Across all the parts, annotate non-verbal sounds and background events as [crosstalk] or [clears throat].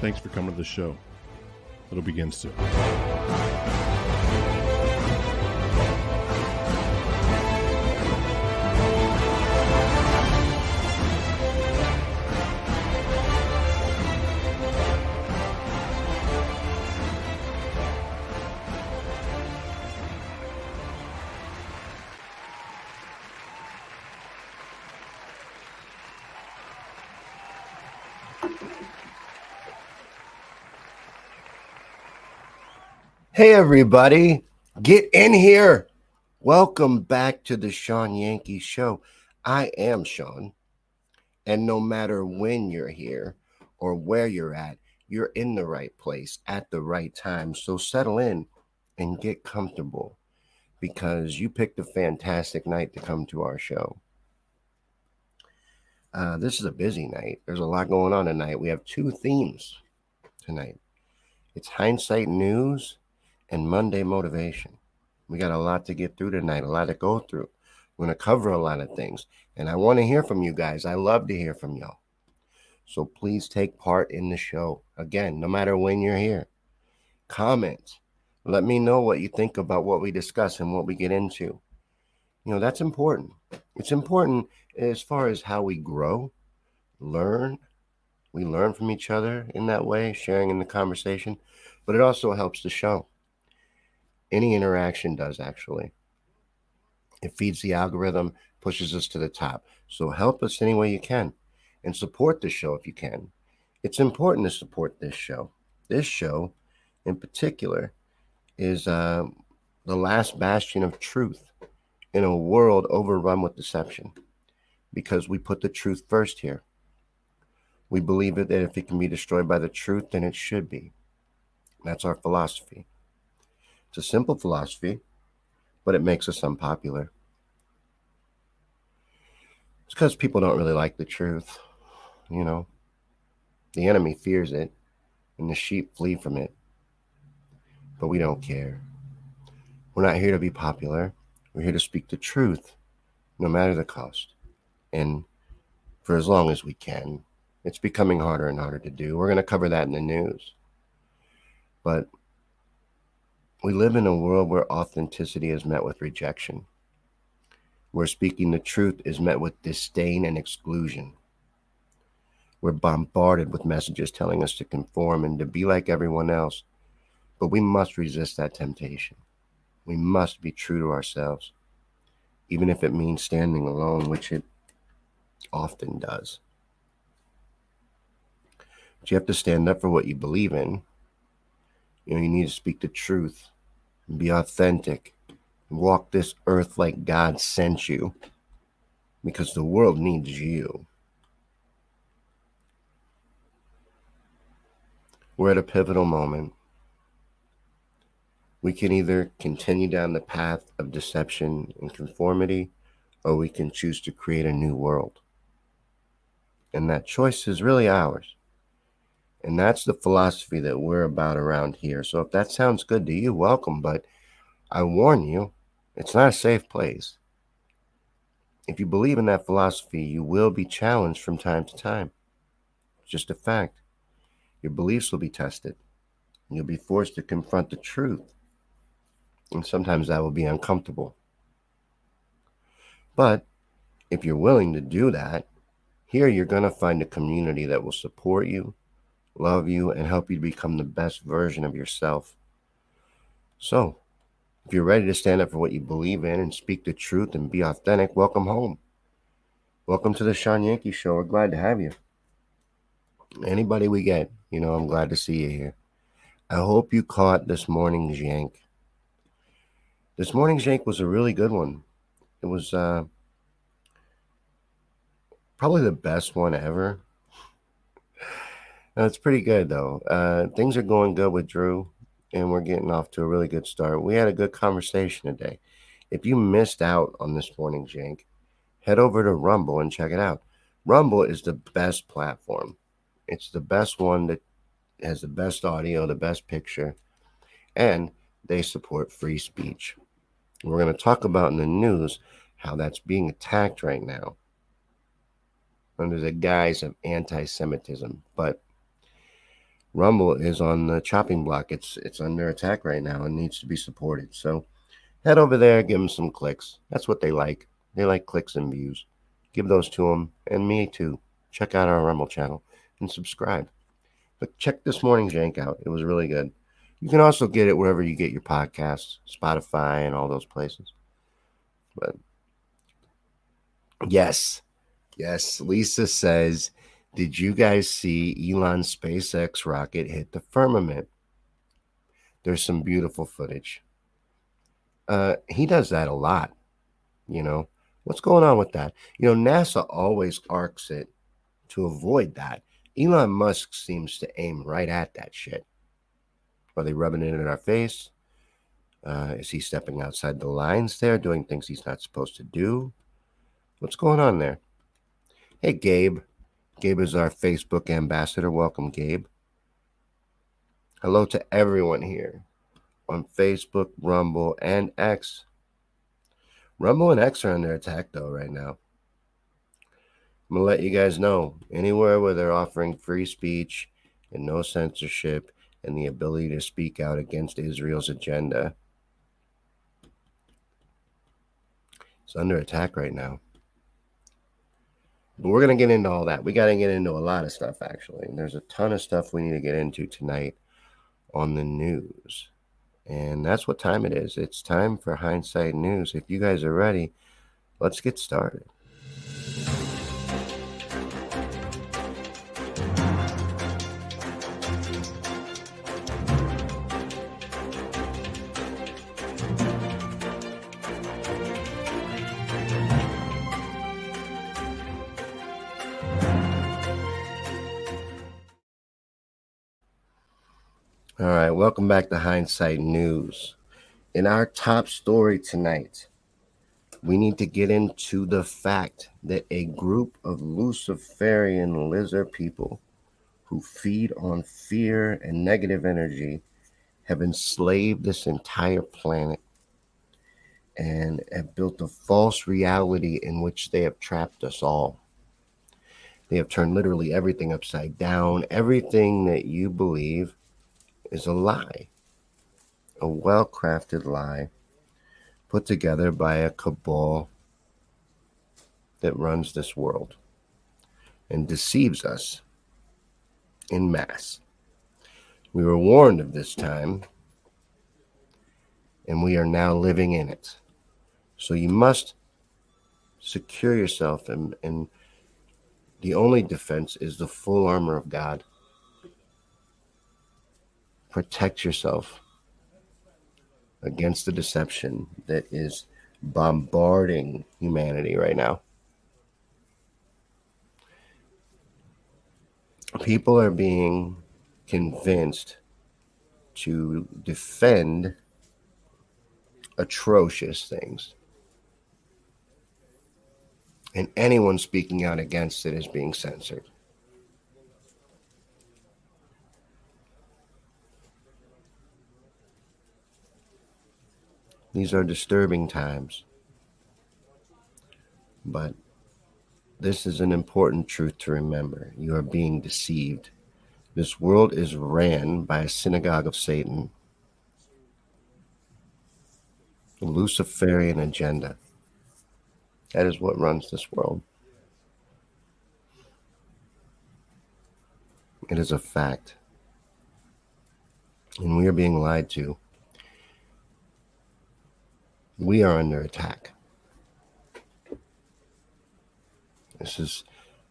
Thanks for coming to the show. It'll begin soon. Hey, everybody, get in here. Welcome back to the Shawn Yankey Show. I am Shawn, and no matter when you're here or where you're at, you're in the right place at the right time. So settle in and get comfortable because you picked a fantastic night to come to our show. Uh, this is a busy night. There's a lot going on tonight. We have two themes tonight. It's hindsight news and Monday motivation. We got a lot to get through tonight, a lot to go through. We're going to cover a lot of things. And I want to hear from you guys. I love to hear from y'all. So please take part in the show. Again, no matter when you're here, comment. Let me know what you think about what we discuss and what we get into. You know, that's important. It's important as far as how we grow, learn. We learn from each other in that way, sharing in the conversation, but it also helps the show. Any interaction does actually. It feeds the algorithm, pushes us to the top. So help us any way you can and support the show if you can. It's important to support this show. This show, in particular, is uh, the last bastion of truth in a world overrun with deception because we put the truth first here. We believe that if it can be destroyed by the truth, then it should be. That's our philosophy. It's a simple philosophy, but it makes us unpopular. It's because people don't really like the truth. You know, the enemy fears it, and the sheep flee from it. But we don't care. We're not here to be popular. We're here to speak the truth, no matter the cost. And for as long as we can, it's becoming harder and harder to do. We're going to cover that in the news. But we live in a world where authenticity is met with rejection, where speaking the truth is met with disdain and exclusion. We're bombarded with messages telling us to conform and to be like everyone else, but we must resist that temptation. We must be true to ourselves, even if it means standing alone, which it often does. But you have to stand up for what you believe in you know, you need to speak the truth be authentic walk this earth like God sent you because the world needs you. We're at a pivotal moment. We can either continue down the path of deception and conformity, or we can choose to create a new world. And that choice is really ours. And that's the philosophy that we're about around here. So if that sounds good to you, welcome. But I warn you, it's not a safe place. If you believe in that philosophy, you will be challenged from time to time. It's just a fact. Your beliefs will be tested. You'll be forced to confront the truth. And sometimes that will be uncomfortable. But if you're willing to do that, here you're going to find a community that will support you, love you, and help you to become the best version of yourself. So, if you're ready to stand up for what you believe in and speak the truth and be authentic, welcome home. Welcome to the Shawn Yankey Show. We're glad to have you. Anybody we get, you know, I'm glad to see you here. I hope you caught this morning's yank. This morning's yank was a really good one. It was uh, probably the best one ever. It's pretty good though. Uh, things are going good with Drew, and we're getting off to a really good start. We had a good conversation today. If you missed out on this morning's yank, head over to Rumble and check it out. Rumble is the best platform. It's the best one that has the best audio, the best picture, and they support free speech. We're going to talk about in the news how that's being attacked right now under the guise of anti Semitism. But Rumble is on the chopping block. It's it's under attack right now and needs to be supported. So head over there, give them some clicks. That's what they like. They like clicks and views. Give those to them and me too. Check out our Rumble channel and subscribe. But check this morning's jank out. It was really good. You can also get it wherever you get your podcasts, Spotify, and all those places. But yes, yes, Lisa says, Did you guys see Elon SpaceX rocket hit the firmament? There's some beautiful footage. Uh, he does that a lot, you know. What's going on with that? You know, NASA always arcs it to avoid that. Elon Musk seems to aim right at that shit. Are they rubbing it in our face? Uh, is he stepping outside the lines there, doing things he's not supposed to do? What's going on there? Hey, Gabe. Gabe is our Facebook ambassador. Welcome, Gabe. Hello to everyone here on Facebook, Rumble, and X. Rumble and X are under attack, though, right now. I'm going to let you guys know anywhere where they're offering free speech and no censorship and the ability to speak out against Israel's agenda. It's under attack right now. But we're going to get into all that. We got to get into a lot of stuff, actually. And there's a ton of stuff we need to get into tonight on the news. And that's what time it is. It's time for Hindsight News. If you guys are ready, let's get started. All right, welcome back to Hindsight News. In our top story tonight, we need to get into the fact that a group of Luciferian lizard people who feed on fear and negative energy have enslaved this entire planet and have built a false reality in which they have trapped us all. They have turned literally everything upside down. Everything that you believe is a lie, a well crafted lie put together by a cabal that runs this world and deceives us in mass. We were warned of this time, and we are now living in it. So you must secure yourself, and, and the only defense is the full armor of God protect yourself against the deception that is bombarding humanity right now. People are being convinced to defend atrocious things. And anyone speaking out against it is being censored. These are disturbing times. But this is an important truth to remember. You are being deceived. This world is ran by a synagogue of Satan, a Luciferian agenda. That is what runs this world. It is a fact. And we are being lied to. We are under attack. This is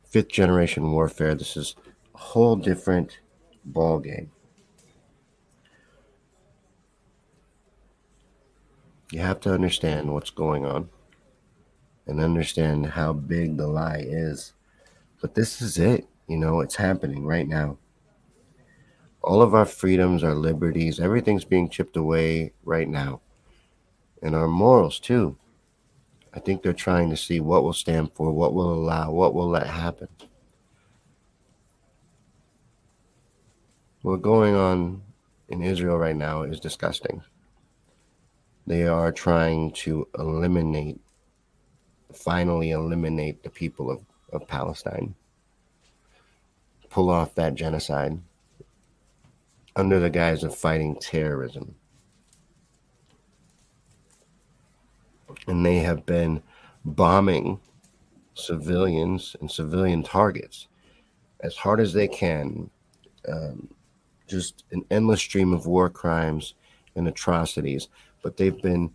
fifth generation warfare. This is a whole different ball game. You have to understand what's going on and understand how big the lie is. But this is it. You know, it's happening right now. All of our freedoms, our liberties, everything's being chipped away right now. And our morals, too. I think they're trying to see what will stand for, what will allow, what will let happen. What's going on in Israel right now is disgusting. They are trying to eliminate, finally eliminate the people of, of Palestine, pull off that genocide under the guise of fighting terrorism. And they have been bombing civilians and civilian targets as hard as they can. Um, just an endless stream of war crimes and atrocities, but they've been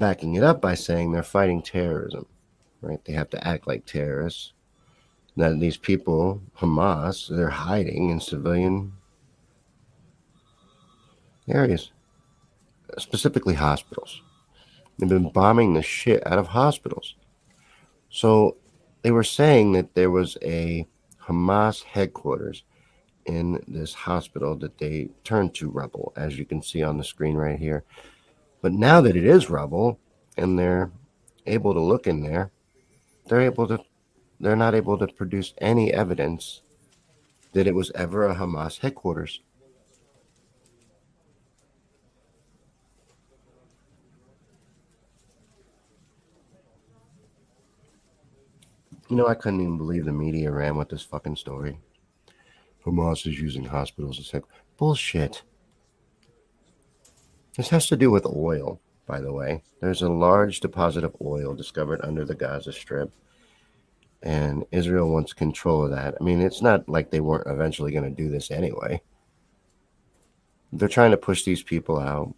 backing it up by saying they're fighting terrorism, right? They have to act like terrorists. Now, these people, Hamas, they're hiding in civilian areas, specifically hospitals. They've been bombing the shit out of hospitals. So they were saying that there was a Hamas headquarters in this hospital that they turned to rubble, as you can see on the screen right here. But now that it is rubble and they're able to look in there, they're able to they're not able to produce any evidence that it was ever a Hamas headquarters. You know, I couldn't even believe the media ran with this fucking story. Hamas is using hospitals as heck. Bullshit. This has to do with oil, by the way. There's a large deposit of oil discovered under the Gaza Strip, and Israel wants control of that. I mean, it's not like they weren't eventually going to do this anyway. They're trying to push these people out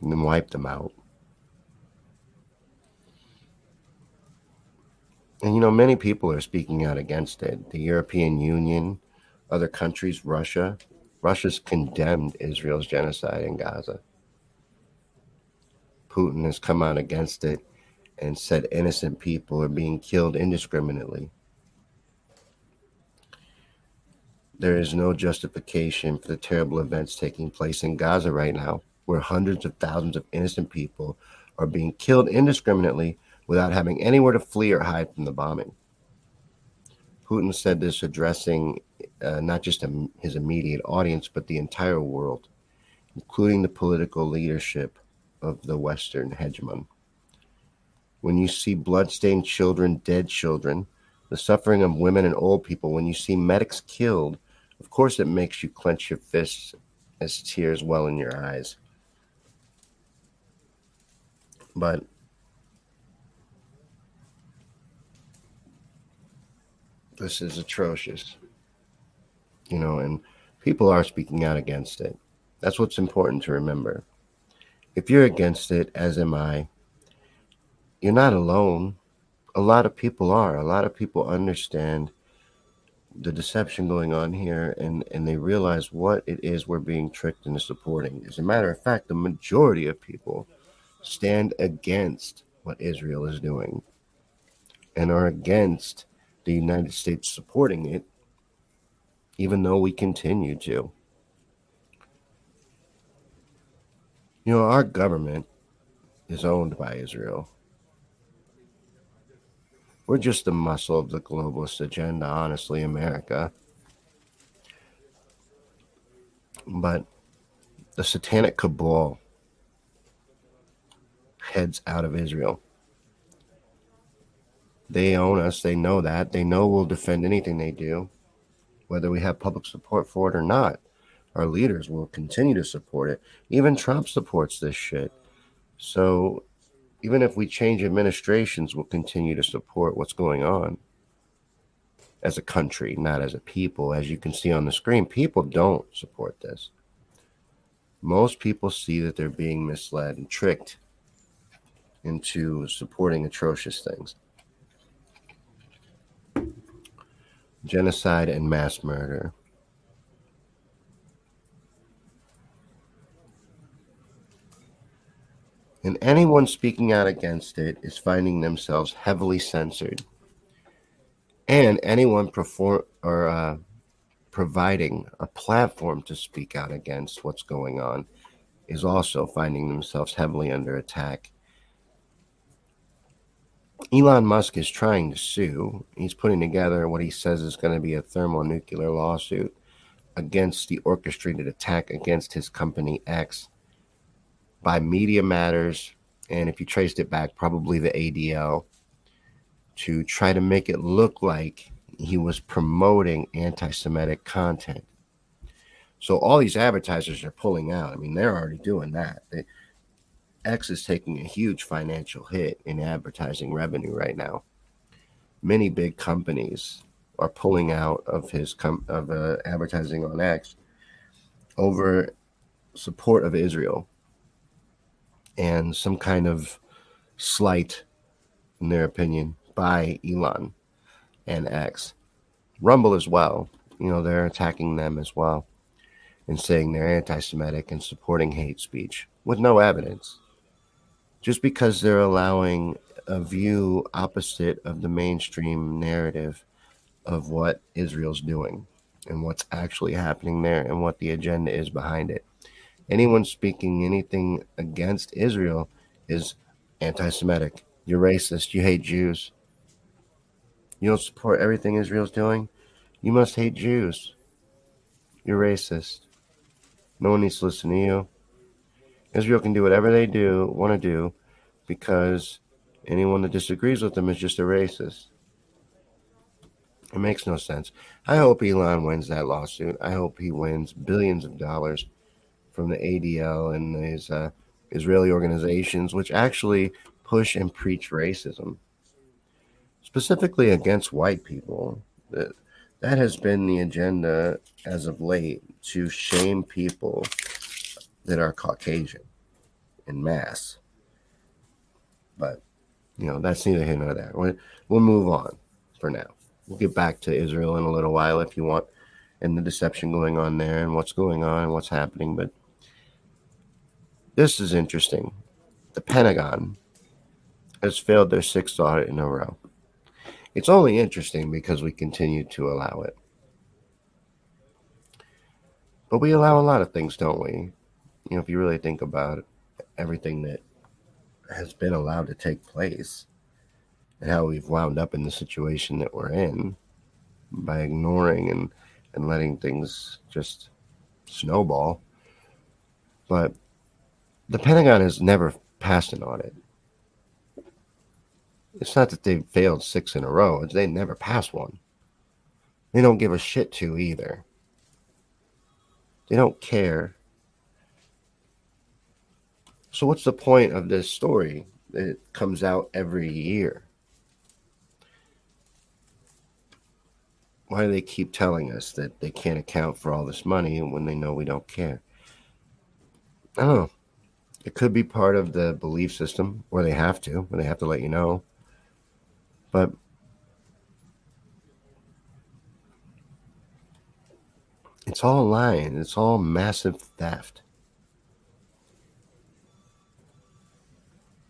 and then wipe them out. And you know, many people are speaking out against it. The European Union, other countries, Russia. Russia's condemned Israel's genocide in Gaza. Putin has come out against it and said innocent people are being killed indiscriminately. There is no justification for the terrible events taking place in Gaza right now, where hundreds of thousands of innocent people are being killed indiscriminately without having anywhere to flee or hide from the bombing. Putin said this addressing uh, not just a, his immediate audience, but the entire world, including the political leadership of the Western hegemon. When you see bloodstained children, dead children, the suffering of women and old people, when you see medics killed, of course it makes you clench your fists as tears well in your eyes. But this is atrocious. You know, and people are speaking out against it. That's what's important to remember. If you're against it, as am I, you're not alone. A lot of people are. A lot of people understand the deception going on here and, and they realize what it is we're being tricked into supporting. As a matter of fact, the majority of people stand against what Israel is doing and are against the United States supporting it, even though we continue to. You know, our government is owned by Israel. We're just the muscle of the globalist agenda, honestly, America. But the satanic cabal heads out of Israel. They own us. They know that. They know we'll defend anything they do, whether we have public support for it or not. Our leaders will continue to support it. Even Trump supports this shit. So even if we change administrations, we'll continue to support what's going on as a country, not as a people. As you can see on the screen, people don't support this. Most people see that they're being misled and tricked into supporting atrocious things. Genocide and mass murder. And anyone speaking out against it is finding themselves heavily censored. And anyone perform or uh, providing a platform to speak out against what's going on is also finding themselves heavily under attack Elon Musk is trying to sue. He's putting together what he says is going to be a thermonuclear lawsuit against the orchestrated attack against his company X by Media Matters, and if you traced it back, probably the ADL, to try to make it look like he was promoting anti Semitic content. So all these advertisers are pulling out. I mean, they're already doing that. They, X is taking a huge financial hit in advertising revenue right now. Many big companies are pulling out of his com- of uh, advertising on X over support of Israel and some kind of slight, in their opinion, by Elon and X. Rumble as well. You know, they're attacking them as well and saying they're anti Semitic and supporting hate speech with no evidence just because they're allowing a view opposite of the mainstream narrative of what Israel's doing and what's actually happening there and what the agenda is behind it. Anyone speaking anything against Israel is anti Semitic. You're racist. You hate Jews. You don't support everything Israel's doing. You must hate Jews. You're racist. No one needs to listen to you. Israel can do whatever they do want to do because anyone that disagrees with them is just a racist. It makes no sense. I hope Elon wins that lawsuit. I hope he wins billions of dollars from the ADL and his uh, Israeli organizations, which actually push and preach racism, specifically against white people. That that has been the agenda as of late to shame people that are Caucasian in mass. But you know, that's neither here nor there. We'll, we'll move on for now. We'll get back to Israel in a little while if you want, and the deception going on there, and what's going on, and what's happening. But this is interesting. The Pentagon has failed their sixth audit in a row. It's only interesting because we continue to allow it. But we allow a lot of things, don't we? You know, if you really think about it, everything that has been allowed to take place and how we've wound up in the situation that we're in by ignoring and, and letting things just snowball. But the Pentagon has never passed an audit. It's not that they've failed six in a row, it's they never pass one. They don't give a shit to either. They don't care so, what's the point of this story that comes out every year? Why do they keep telling us that they can't account for all this money when they know we don't care? I don't know. It could be part of the belief system where they have to, where they have to let you know. But it's all lying. It's all massive theft.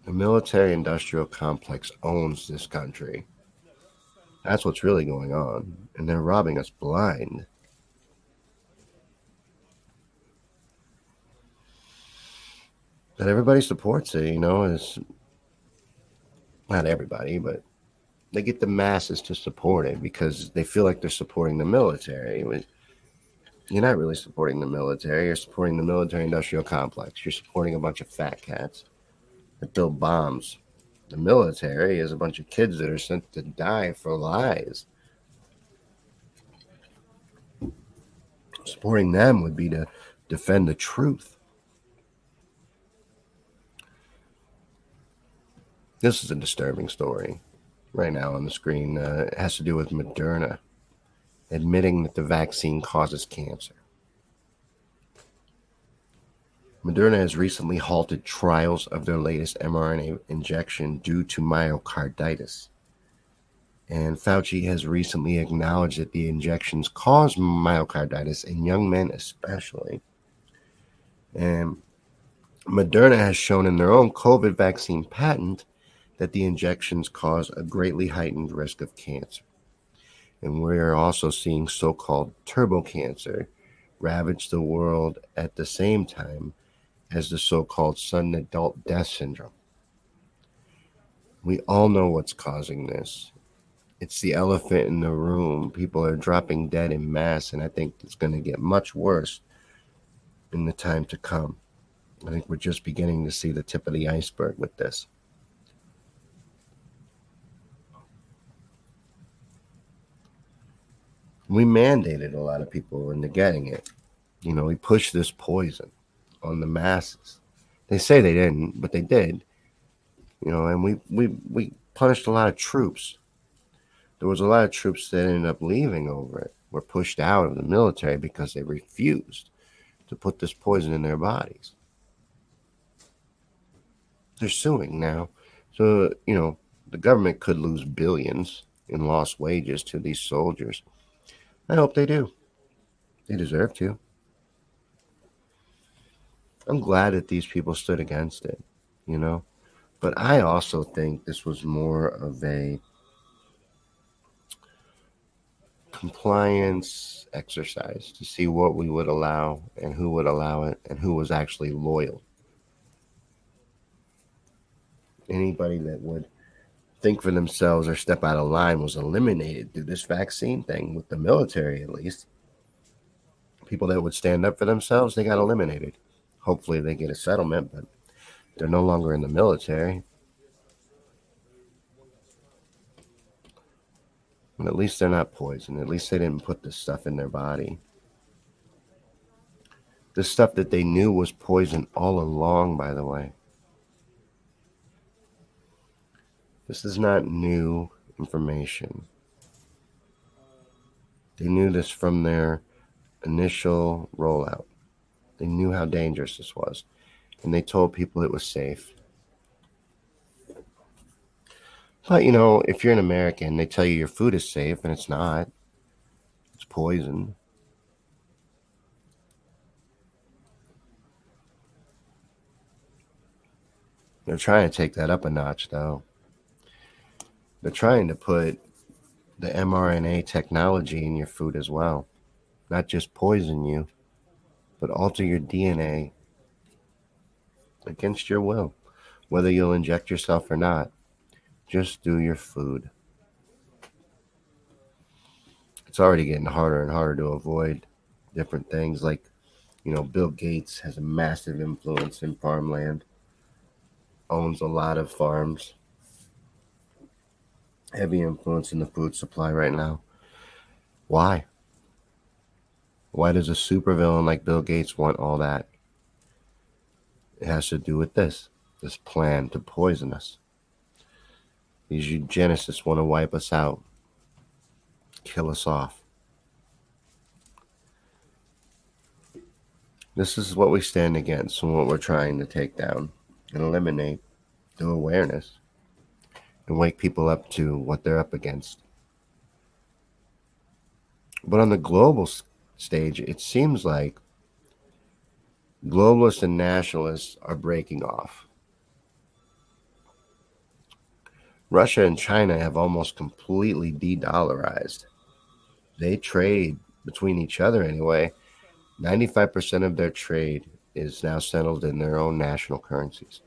The military industrial complex owns this country. That's what's really going on. And they're robbing us blind. That everybody supports it, you know, is not everybody, but they get the masses to support it because they feel like they're supporting the military. you're not really supporting the military. You're supporting the military industrial complex. You're supporting a bunch of fat cats that build bombs. The military is a bunch of kids that are sent to die for lies. Supporting them would be to defend the truth. This is a disturbing story right now on the screen. Uh, it has to do with Moderna admitting that the vaccine causes cancer. Moderna has recently halted trials of their latest mRNA injection due to myocarditis. And Fauci has recently acknowledged that the injections cause myocarditis in young men, especially. And Moderna has shown in their own COVID vaccine patent that the injections cause a greatly heightened risk of cancer. And we're also seeing so called turbo cancer ravage the world at the same time as the so called sudden adult death syndrome. We all know what's causing this. It's the elephant in the room. People are dropping dead in mass, and I think it's going to get much worse in the time to come. I think we're just beginning to see the tip of the iceberg with this. We mandated a lot of people into getting it. You know, we pushed this poison on the masses. They say they didn't, but they did. You know, and we we we punished a lot of troops. There was a lot of troops that ended up leaving over it, were pushed out of the military because they refused to put this poison in their bodies. They're suing now. So, you know, the government could lose billions in lost wages to these soldiers. I hope they do. They deserve to. I'm glad that these people stood against it, you know. But I also think this was more of a compliance exercise to see what we would allow and who would allow it and who was actually loyal. Anybody that would think for themselves or step out of line was eliminated through this vaccine thing with the military, at least. People that would stand up for themselves, they got eliminated. Hopefully, they get a settlement, but they're no longer in the military. At least they're not poisoned. At least they didn't put this stuff in their body. The stuff that they knew was poison all along, by the way. This is not new information. They knew this from their initial rollout. They knew how dangerous this was, and they told people it was safe. But you know, if you're an American, they tell you your food is safe, and it's not. It's poison. They're trying to take that up a notch, though. They're trying to put the mRNA technology in your food as well, not just poison you but alter your DNA against your will, whether you'll inject yourself or not. Just do your food. It's already getting harder and harder to avoid different things like, you know, Bill Gates has a massive influence in farmland, owns a lot of farms, heavy influence in the food supply right now. Why? Why does a supervillain like Bill Gates want all that? It has to do with this this plan to poison us. These eugenicists want to wipe us out, kill us off. This is what we stand against and what we're trying to take down and eliminate through awareness and wake people up to what they're up against. But on the global stage, it seems like globalists and nationalists are breaking off. Russia and China have almost completely de dollarized. They trade between each other anyway. 95% of their trade is now settled in their own national currencies.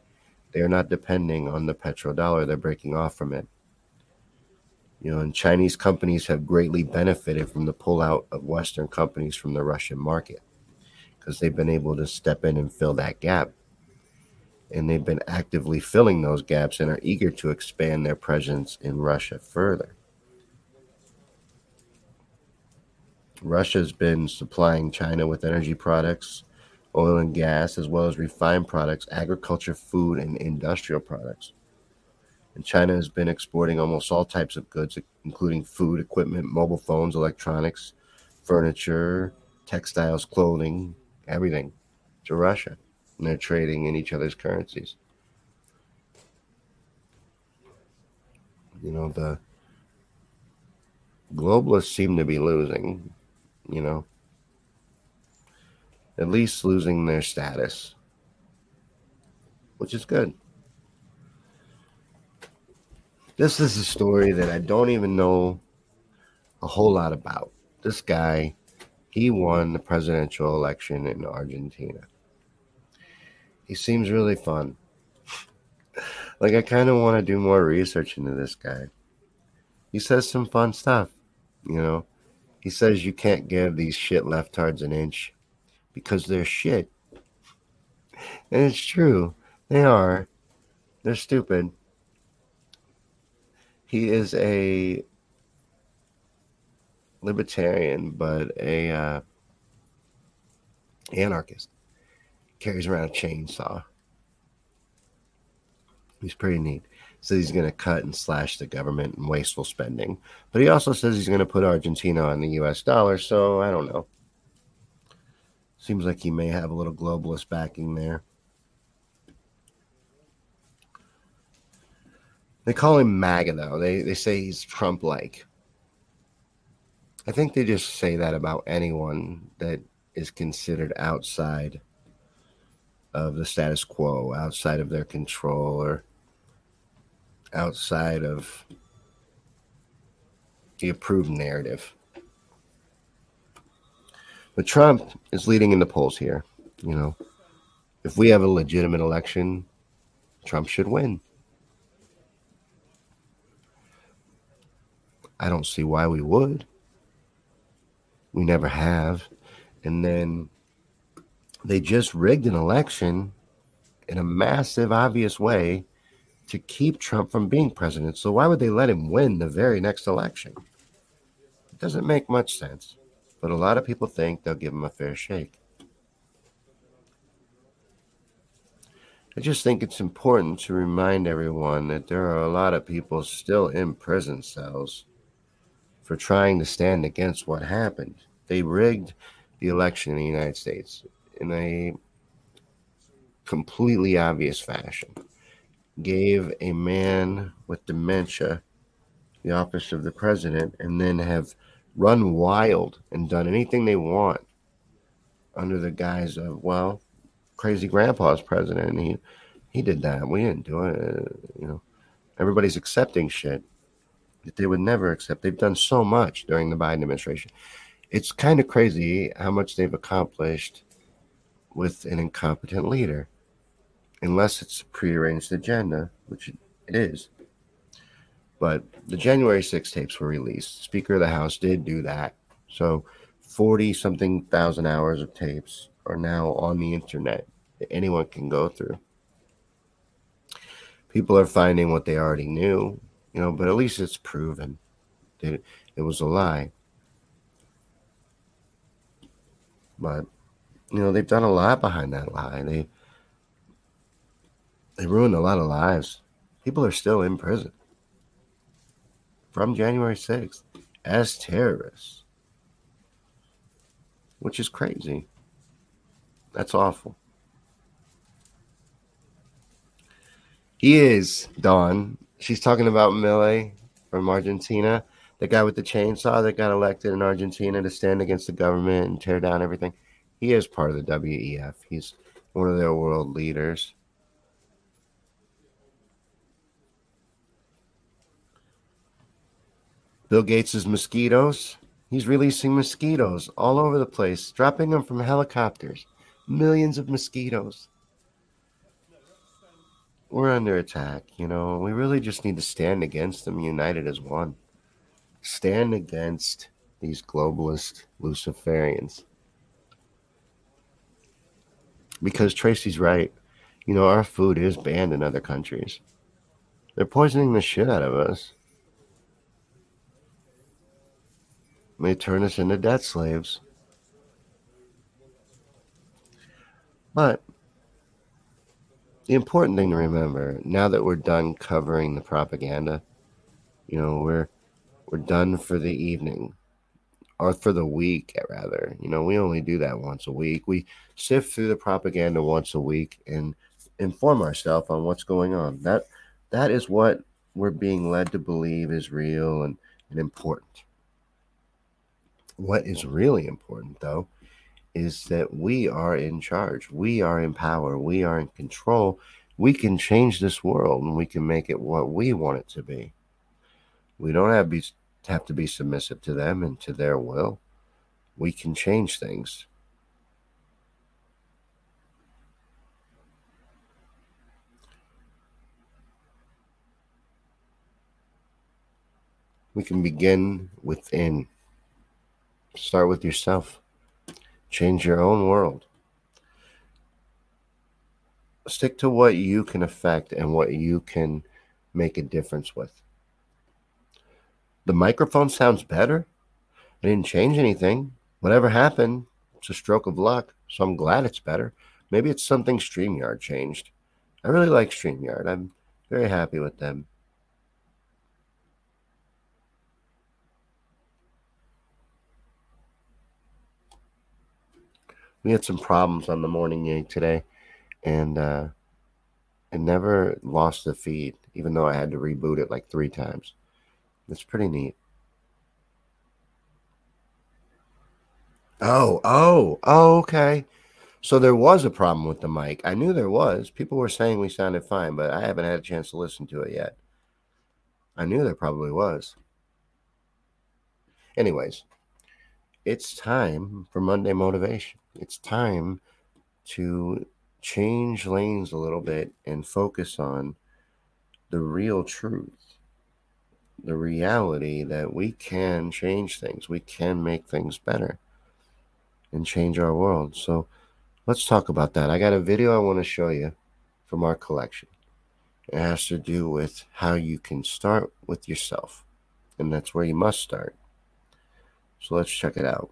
They are not depending on the petrodollar, they're breaking off from it. You know, and Chinese companies have greatly benefited from the pullout of Western companies from the Russian market because they've been able to step in and fill that gap. And they've been actively filling those gaps and are eager to expand their presence in Russia further. Russia's been supplying China with energy products, oil and gas, as well as refined products, agriculture, food, and industrial products. And China has been exporting almost all types of goods, including food, equipment, mobile phones, electronics, furniture, textiles, clothing, everything to Russia. And they're trading in each other's currencies. You know, the globalists seem to be losing, you know, at least losing their status, which is good. This is a story that I don't even know a whole lot about. This guy, he won the presidential election in Argentina. He seems really fun. [laughs] like, I kind of want to do more research into this guy. He says some fun stuff, you know. He says you can't give these shit leftards an inch because they're shit. And it's true. They are. They're stupid. He is a libertarian, but a uh, anarchist. Carries around a chainsaw. He's pretty neat. Says he's going to cut and slash the government and wasteful spending, but he also says he's going to put Argentina on the U.S. dollar. So I don't know. Seems like he may have a little globalist backing there. They call him MAGA, though. They, they say he's Trump like. I think they just say that about anyone that is considered outside of the status quo, outside of their control, or outside of the approved narrative. But Trump is leading in the polls here. You know, if we have a legitimate election, Trump should win. I don't see why we would. We never have. And then they just rigged an election in a massive, obvious way to keep Trump from being president. So why would they let him win the very next election? It doesn't make much sense. But a lot of people think they'll give him a fair shake. I just think it's important to remind everyone that there are a lot of people still in prison cells for trying to stand against what happened. They rigged the election in the United States in a completely obvious fashion. Gave a man with dementia the office of the president and then have run wild and done anything they want under the guise of, well, crazy grandpa's president. And he, he did that. We didn't do it. Uh, you know, everybody's accepting shit that they would never accept. They've done so much during the Biden administration. It's kind of crazy how much they've accomplished with an incompetent leader, unless it's a prearranged agenda, which it is. But the January 6 tapes were released. Speaker of the House did do that. So 40 something thousand hours of tapes are now on the internet that anyone can go through. People are finding what they already knew you know, but at least it's proven that it was a lie. But you know, they've done a lot behind that lie. They they ruined a lot of lives. People are still in prison from January 6th as terrorists, which is crazy. That's awful. He is, Dawn, she's talking about Milei from Argentina, the guy with the chainsaw that got elected in Argentina to stand against the government and tear down everything. He is part of the WEF. He's one of their world leaders. Bill Gates' mosquitoes. He's releasing mosquitoes all over the place, dropping them from helicopters. Millions of mosquitoes we're under attack. You know, we really just need to stand against them, united as one. stand against these globalist Luciferians. Because Tracy's right. You know, our food is banned in other countries. They're poisoning the shit out of us. They turn us into debt slaves. But the important thing to remember now that we're done covering the propaganda, you know, we're we're done for the evening or for the week rather. You know, we only do that once a week. We sift through the propaganda once a week and inform ourselves on what's going on. That that is what we're being led to believe is real and, and important. What is really important though is that we are in charge. We are in power. We are in control. We can change this world and we can make it what we want it to be. We don't have, be, have to be submissive to them and to their will. We can change things. We can begin within. Start with yourself. Change your own world. Stick to what you can affect and what you can make a difference with. The microphone sounds better. I didn't change anything. Whatever happened, it's a stroke of luck. So I'm glad it's better. Maybe it's something StreamYard changed. I really like StreamYard. I'm very happy with them. We had some problems on the morning yank today, and uh, it never lost the feed, even though I had to reboot it like three times. It's pretty neat. Oh, oh, oh, okay. So there was a problem with the mic. I knew there was. People were saying we sounded fine, but I haven't had a chance to listen to it yet. I knew there probably was. Anyways, it's time for Monday motivation. It's time to change lanes a little bit and focus on the real truth, the reality that we can change things, we can make things better and change our world. So let's talk about that. I got a video I want to show you from our collection. It has to do with how you can start with yourself, and that's where you must start. So let's check it out.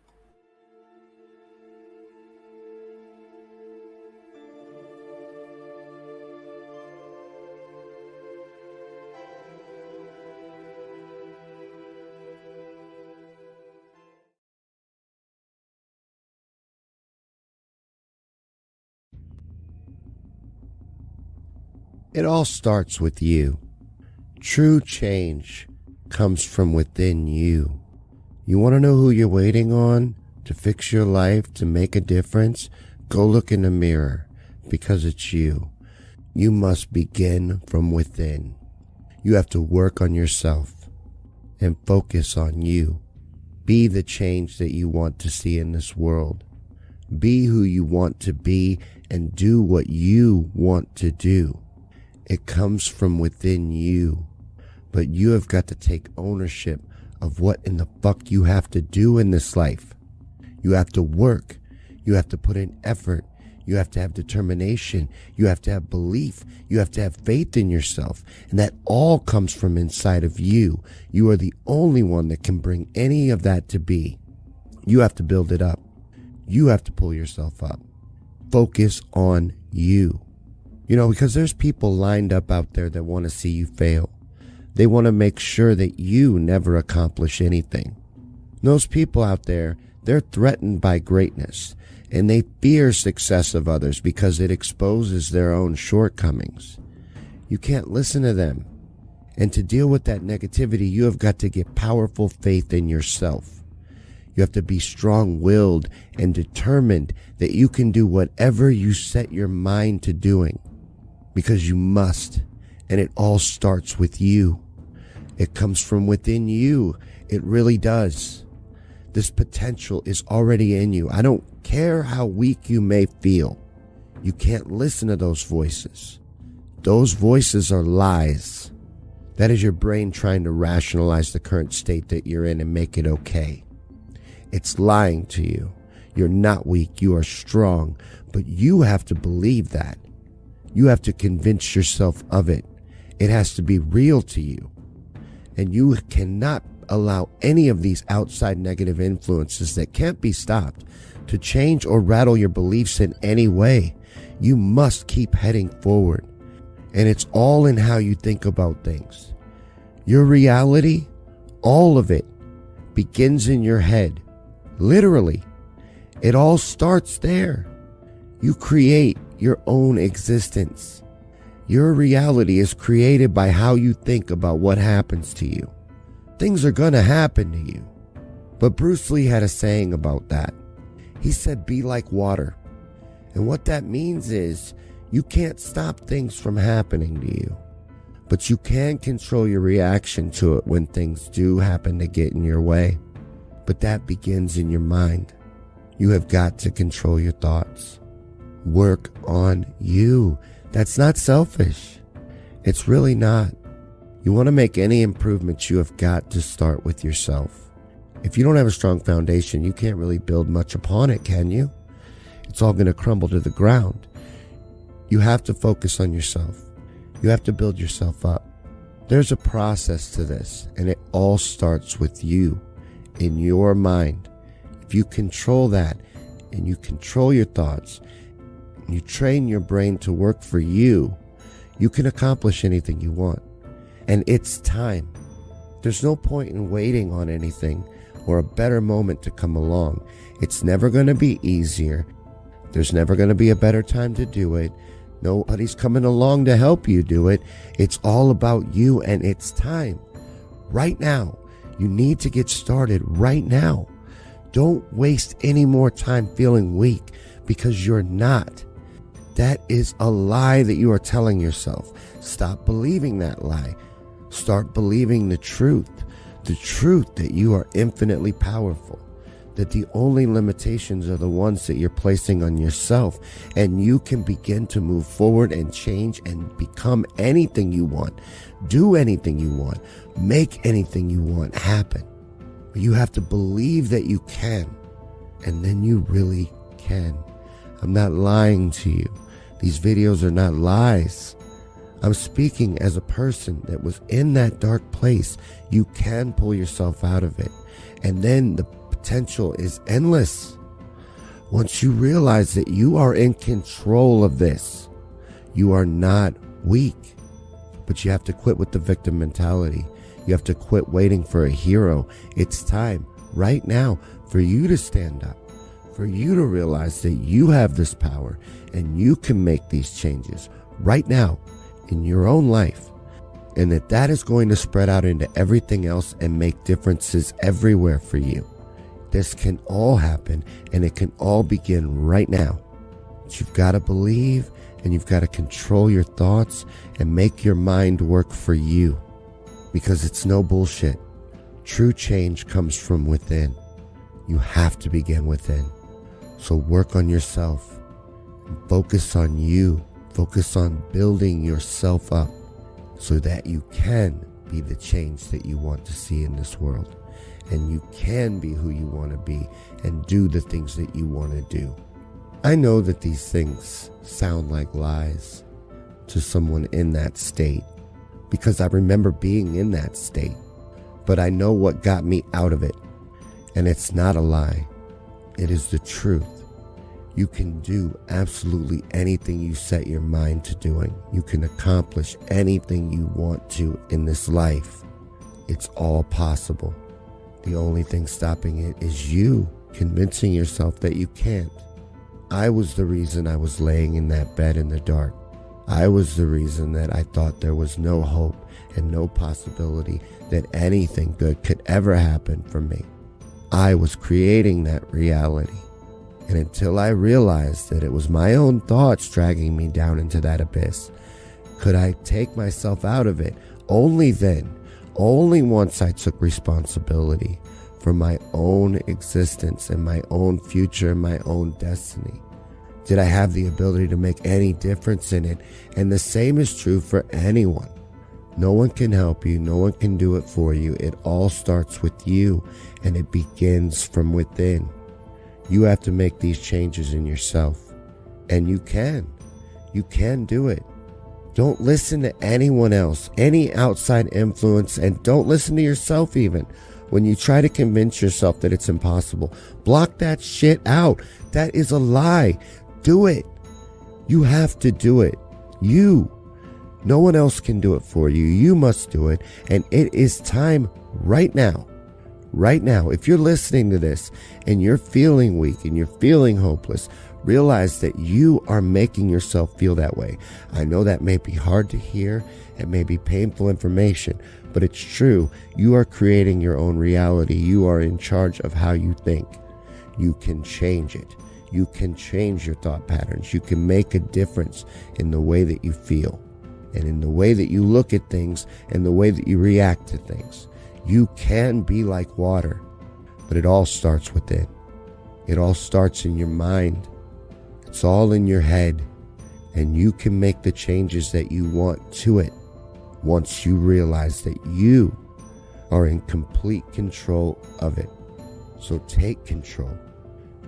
It all starts with you. True change comes from within you. You want to know who you're waiting on to fix your life, to make a difference? Go look in the mirror because it's you. You must begin from within. You have to work on yourself and focus on you. Be the change that you want to see in this world. Be who you want to be and do what you want to do. It comes from within you. But you have got to take ownership of what in the fuck you have to do in this life. You have to work. You have to put in effort. You have to have determination. You have to have belief. You have to have faith in yourself. And that all comes from inside of you. You are the only one that can bring any of that to be. You have to build it up. You have to pull yourself up. Focus on you. You know, because there's people lined up out there that want to see you fail. They want to make sure that you never accomplish anything. Those people out there, they're threatened by greatness and they fear success of others because it exposes their own shortcomings. You can't listen to them. And to deal with that negativity, you have got to get powerful faith in yourself. You have to be strong willed and determined that you can do whatever you set your mind to doing because you must. And it all starts with you. It comes from within you. It really does. This potential is already in you. I don't care how weak you may feel. You can't listen to those voices. Those voices are lies. That is your brain trying to rationalize the current state that you're in and make it okay. It's lying to you. You're not weak, you are strong, but you have to believe that. You have to convince yourself of it. It has to be real to you. And you cannot allow any of these outside negative influences that can't be stopped to change or rattle your beliefs in any way. You must keep heading forward. And it's all in how you think about things. Your reality, all of it, begins in your head. Literally. It all starts there. You create your own existence. Your reality is created by how you think about what happens to you. Things are gonna happen to you. But Bruce Lee had a saying about that. He said, be like water. And what that means is you can't stop things from happening to you, but you can control your reaction to it when things do happen to get in your way. But that begins in your mind. You have got to control your thoughts. Work on you. That's not selfish. It's really not. You want to make any improvements, you have got to start with yourself. If you don't have a strong foundation, you can't really build much upon it, can you? It's all going to crumble to the ground. You have to focus on yourself. You have to build yourself up. There's a process to this, and it all starts with you in your mind. If you control that and you control your thoughts, you train your brain to work for you, you can accomplish anything you want. And it's time. There's no point in waiting on anything or a better moment to come along. It's never going to be easier. There's never going to be a better time to do it. Nobody's coming along to help you do it. It's all about you and it's time. Right now. You need to get started right now. Don't waste any more time feeling weak because you're not. That is a lie that you are telling yourself. Stop believing that lie. Start believing the truth. The truth that you are infinitely powerful. That the only limitations are the ones that you're placing on yourself. And you can begin to move forward and change and become anything you want. Do anything you want. Make anything you want happen. But you have to believe that you can. And then you really can. I'm not lying to you. These videos are not lies. I'm speaking as a person that was in that dark place. You can pull yourself out of it. And then the potential is endless. Once you realize that you are in control of this, you are not weak. But you have to quit with the victim mentality. You have to quit waiting for a hero. It's time right now for you to stand up, for you to realize that you have this power and you can make these changes right now in your own life and that that is going to spread out into everything else and make differences everywhere for you. This can all happen and it can all begin right now. But you've got to believe and you've got to control your thoughts and make your mind work for you because it's no bullshit. True change comes from within. You have to begin within. So work on yourself. Focus on you Focus on building yourself up so that you can be the change that you want to see in this world. And you can be who you want to be and do the things that you want to do. I know that these things sound like lies to someone in that state because I remember being in that state. But I know what got me out of it. And it's not a lie, it is the truth. You can do absolutely anything you set your mind to doing. You can accomplish anything you want to in this life. It's all possible. The only thing stopping it is you convincing yourself that you can't. I was the reason I was laying in that bed in the dark. I was the reason that I thought there was no hope and no possibility that anything good could ever happen for me. I was creating that reality. And until I realized that it was my own thoughts dragging me down into that abyss, could I take myself out of it. Only then, only once I took responsibility for my own existence and my own future and my own destiny. Did I have the ability to make any difference in it? And the same is true for anyone. No one can help you. No one can do it for you. It all starts with you and it begins from within. You have to make these changes in yourself. And you can. You can do it. Don't listen to anyone else, any outside influence, and don't listen to yourself even. When you try to convince yourself that it's impossible, block that shit out. That is a lie. Do it. You have to do it. You. No one else can do it for you. You must do it. And it is time right now. Right now. If you're listening to this and you're feeling weak and you're feeling hopeless, realize that you are making yourself feel that way. I know that may be hard to hear. It may be painful information, but it's true. You are creating your own reality. You are in charge of how you think. You can change it. You can change your thought patterns. You can make a difference in the way that you feel and in the way that you look at things and the way that you react to things. You can be like water, but it all starts within. It all starts in your mind. It's all in your head, and you can make the changes that you want to it once you realize that you are in complete control of it. So take control.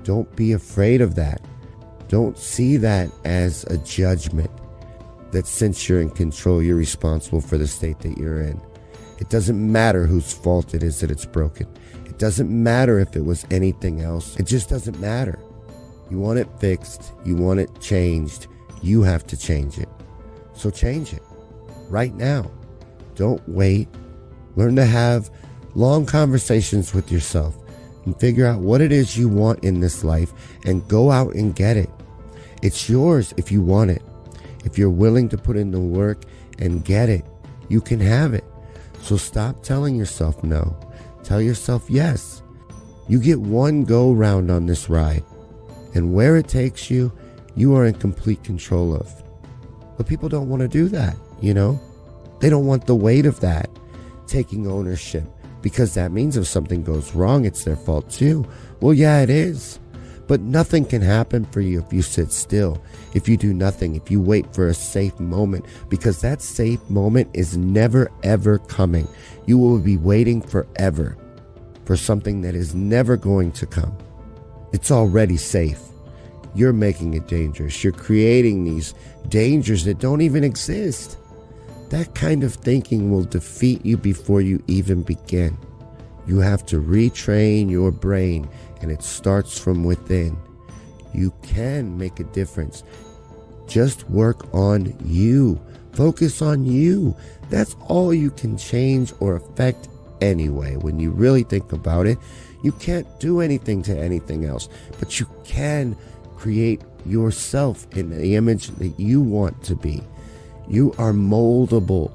Don't be afraid of that. Don't see that as a judgment that since you're in control, you're responsible for the state that you're in. It doesn't matter whose fault it is that it's broken. It doesn't matter if it was anything else. It just doesn't matter. You want it fixed, you want it changed, you have to change it. So change it right now. Don't wait. Learn to have long conversations with yourself and figure out what it is you want in this life and go out and get it. It's yours if you want it. If you're willing to put in the work and get it, you can have it. So stop telling yourself no. Tell yourself yes. You get one go round on this ride, and where it takes you, you are in complete control of. But people don't want to do that, you know? They don't want the weight of that, taking ownership, because that means if something goes wrong, it's their fault too. Well, yeah, it is. But nothing can happen for you if you sit still, if you do nothing, if you wait for a safe moment, because that safe moment is never ever coming. You will be waiting forever for something that is never going to come. It's already safe. You're making it dangerous. You're creating these dangers that don't even exist. That kind of thinking will defeat you before you even begin. You have to retrain your brain, and it starts from within. You can make a difference. Just work on you. Focus on you. That's all you can change or affect anyway. When you really think about it, you can't do anything to anything else, but you can create yourself in the image that you want to be. You are moldable.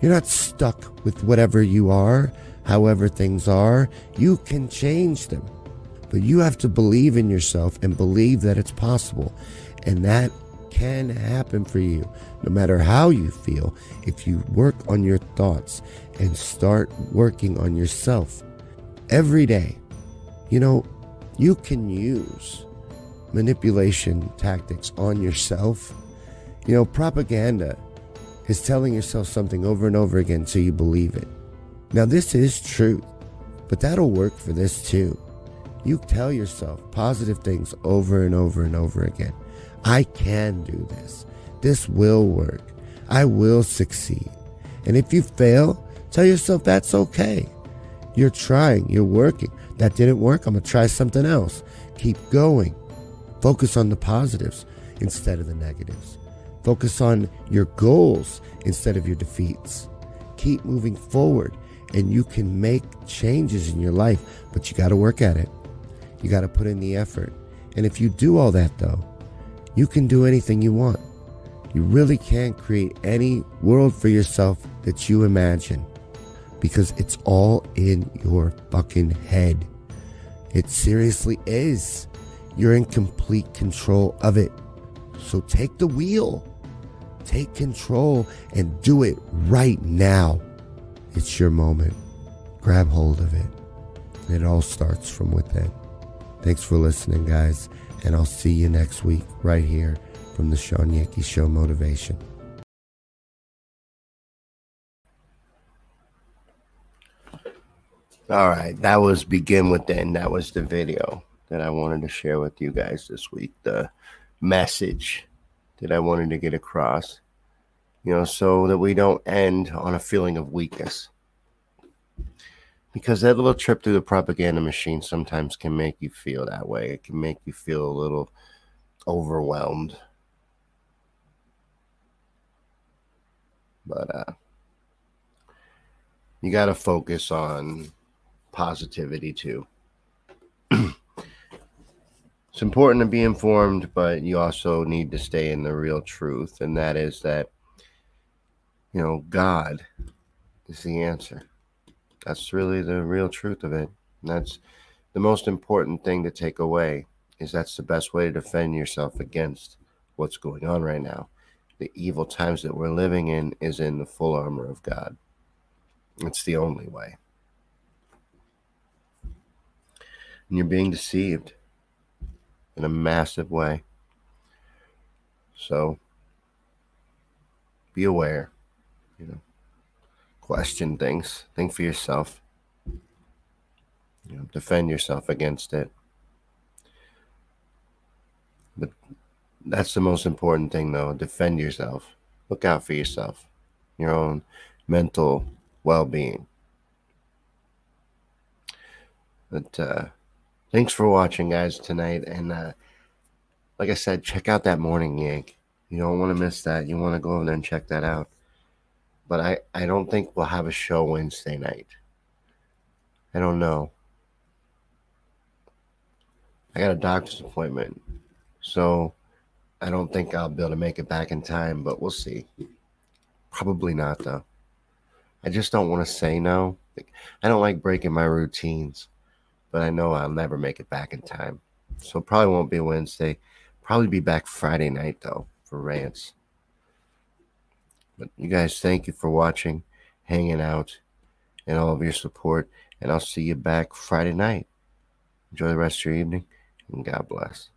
You're not stuck with whatever you are, however things are. You can change them. But you have to believe in yourself and believe that it's possible. And that can happen for you, no matter how you feel, if you work on your thoughts and start working on yourself every day. You know, you can use manipulation tactics on yourself you know, propaganda is telling yourself something over and over again so you believe it. Now, this is truth, but that'll work for this too. You tell yourself positive things over and over and over again. I can do this. This will work. I will succeed. And if you fail, tell yourself that's okay. You're trying, you're working. That didn't work. I'm going to try something else. Keep going. Focus on the positives instead of the negatives. Focus on your goals instead of your defeats. Keep moving forward and you can make changes in your life, but you got to work at it. You got to put in the effort. And if you do all that, though, you can do anything you want. You really can't create any world for yourself that you imagine because it's all in your fucking head. It seriously is. You're in complete control of it. So take the wheel. Take control and do it right now. It's your moment. Grab hold of it. It all starts from within. Thanks for listening, guys, and I'll see you next week right here from the Shawn Yankey Show Motivation. All right, that was Begin With and That was the video that I wanted to share with you guys this week, the message that I wanted to get across, you know, so that we don't end on a feeling of weakness. Because that little trip through the propaganda machine sometimes can make you feel that way. It can make you feel a little overwhelmed. But uh you got to focus on positivity too. [clears throat] it's important to be informed, but you also need to stay in the real truth, and that is that, you know, God is the answer. That's really the real truth of it. And that's the most important thing to take away is that's the best way to defend yourself against what's going on right now. The evil times that we're living in is in the full armor of God. It's the only way. And you're being deceived in a massive way. So be aware, you know, question things, think for yourself, you know, defend yourself against it. But that's the most important thing, though. Defend yourself. Look out for yourself, your own mental well being. But uh, thanks for watching, guys, tonight. And uh, like I said, check out that morning yank. You don't want to miss that. You want to go over there and check that out. But I, I don't think we'll have a show Wednesday night. I don't know. I got a doctor's appointment. So I don't think I'll be able to make it back in time, but we'll see. Probably not, though. I just don't want to say no. I don't like breaking my routines, but I know I'll never make it back in time. So probably won't be Wednesday. Probably be back Friday night though for rants. But you guys, thank you for watching, hanging out, and all of your support. And I'll see you back Friday night. Enjoy the rest of your evening, and God bless.